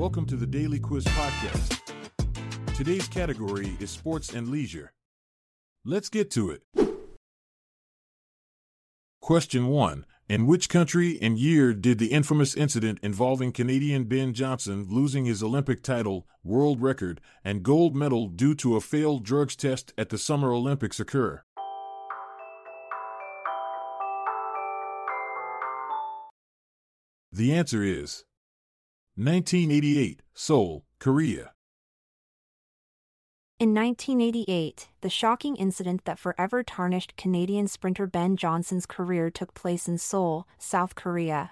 Welcome to the Daily Quiz Podcast. Today's category is sports and leisure. Let's get to it. Question 1. In which country and year did the infamous incident involving Canadian Ben Johnson losing his Olympic title, world record, and gold medal due to a failed drugs test at the Summer Olympics occur? The answer is 1988, Seoul, Korea. In 1988, the shocking incident that forever tarnished Canadian sprinter Ben Johnson's career took place in Seoul, South Korea.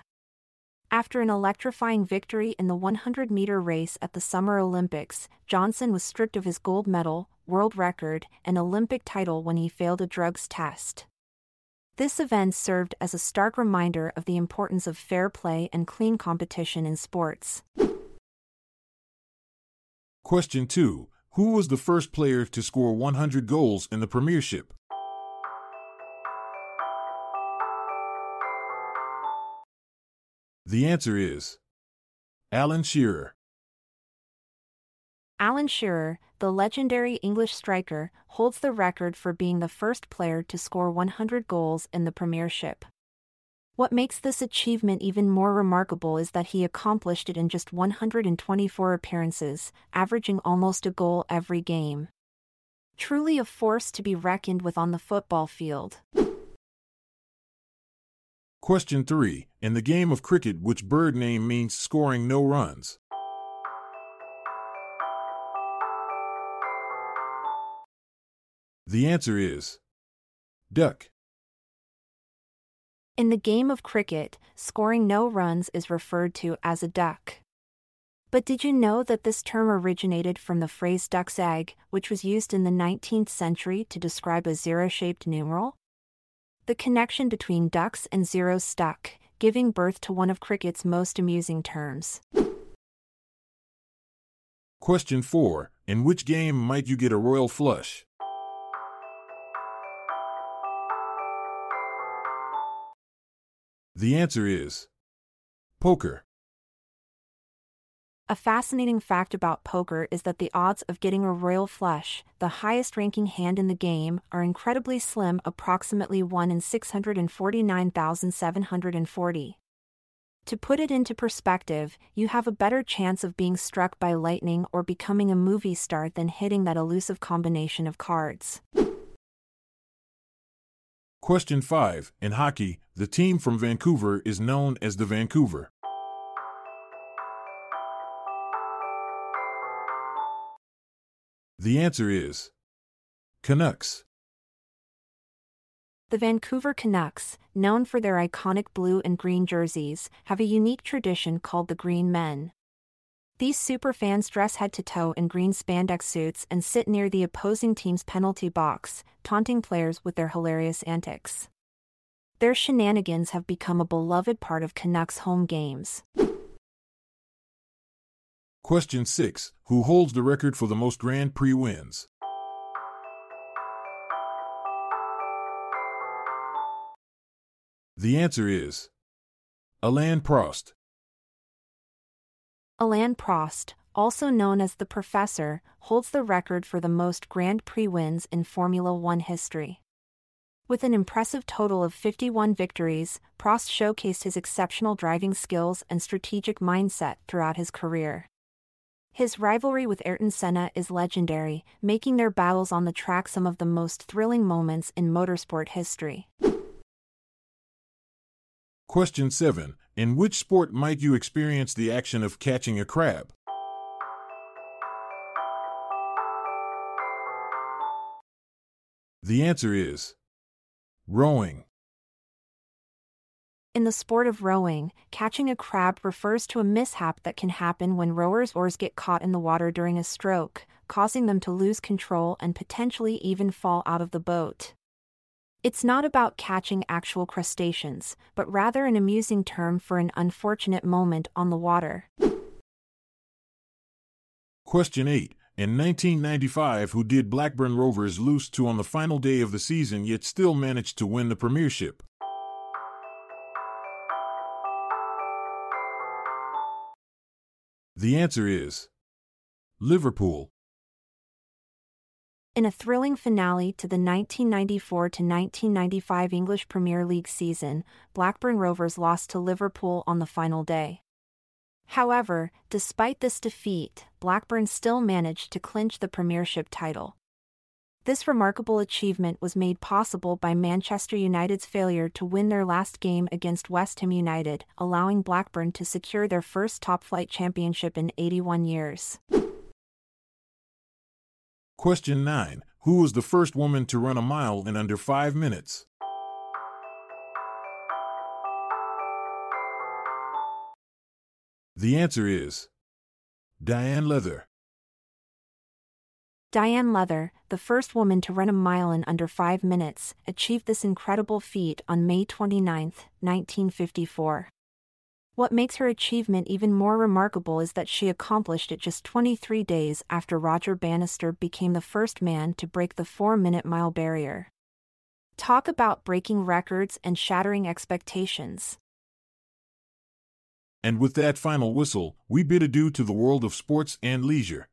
After an electrifying victory in the 100 meter race at the Summer Olympics, Johnson was stripped of his gold medal, world record, and Olympic title when he failed a drugs test. This event served as a stark reminder of the importance of fair play and clean competition in sports. Question 2. Who was the first player to score 100 goals in the Premiership? The answer is Alan Shearer. Alan Shearer, the legendary English striker, holds the record for being the first player to score 100 goals in the Premiership. What makes this achievement even more remarkable is that he accomplished it in just 124 appearances, averaging almost a goal every game. Truly a force to be reckoned with on the football field. Question 3. In the game of cricket, which bird name means scoring no runs? The answer is duck. In the game of cricket, scoring no runs is referred to as a duck. But did you know that this term originated from the phrase duck's egg, which was used in the 19th century to describe a zero shaped numeral? The connection between ducks and zeros stuck, giving birth to one of cricket's most amusing terms. Question 4. In which game might you get a royal flush? The answer is poker. A fascinating fact about poker is that the odds of getting a royal flush, the highest ranking hand in the game, are incredibly slim, approximately 1 in 649,740. To put it into perspective, you have a better chance of being struck by lightning or becoming a movie star than hitting that elusive combination of cards. Question 5. In hockey, the team from Vancouver is known as the Vancouver. The answer is Canucks. The Vancouver Canucks, known for their iconic blue and green jerseys, have a unique tradition called the Green Men. These superfans dress head to toe in green spandex suits and sit near the opposing team's penalty box, taunting players with their hilarious antics. Their shenanigans have become a beloved part of Canucks home games. Question 6. Who holds the record for the most Grand Prix wins? The answer is Alain Prost. Alain Prost, also known as the Professor, holds the record for the most Grand Prix wins in Formula One history. With an impressive total of 51 victories, Prost showcased his exceptional driving skills and strategic mindset throughout his career. His rivalry with Ayrton Senna is legendary, making their battles on the track some of the most thrilling moments in motorsport history. Question 7. In which sport might you experience the action of catching a crab? The answer is rowing. In the sport of rowing, catching a crab refers to a mishap that can happen when rowers' oars get caught in the water during a stroke, causing them to lose control and potentially even fall out of the boat. It's not about catching actual crustaceans, but rather an amusing term for an unfortunate moment on the water. Question 8. In 1995, who did Blackburn Rovers lose to on the final day of the season yet still managed to win the Premiership? The answer is Liverpool. In a thrilling finale to the 1994 1995 English Premier League season, Blackburn Rovers lost to Liverpool on the final day. However, despite this defeat, Blackburn still managed to clinch the Premiership title. This remarkable achievement was made possible by Manchester United's failure to win their last game against West Ham United, allowing Blackburn to secure their first top flight championship in 81 years. Question 9. Who was the first woman to run a mile in under 5 minutes? The answer is Diane Leather. Diane Leather, the first woman to run a mile in under five minutes, achieved this incredible feat on May 29, 1954. What makes her achievement even more remarkable is that she accomplished it just 23 days after Roger Bannister became the first man to break the four minute mile barrier. Talk about breaking records and shattering expectations. And with that final whistle, we bid adieu to the world of sports and leisure.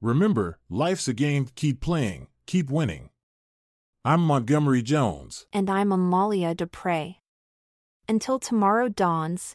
Remember, life's a game, keep playing, keep winning. I'm Montgomery Jones. And I'm Amalia Dupre. Until tomorrow dawns,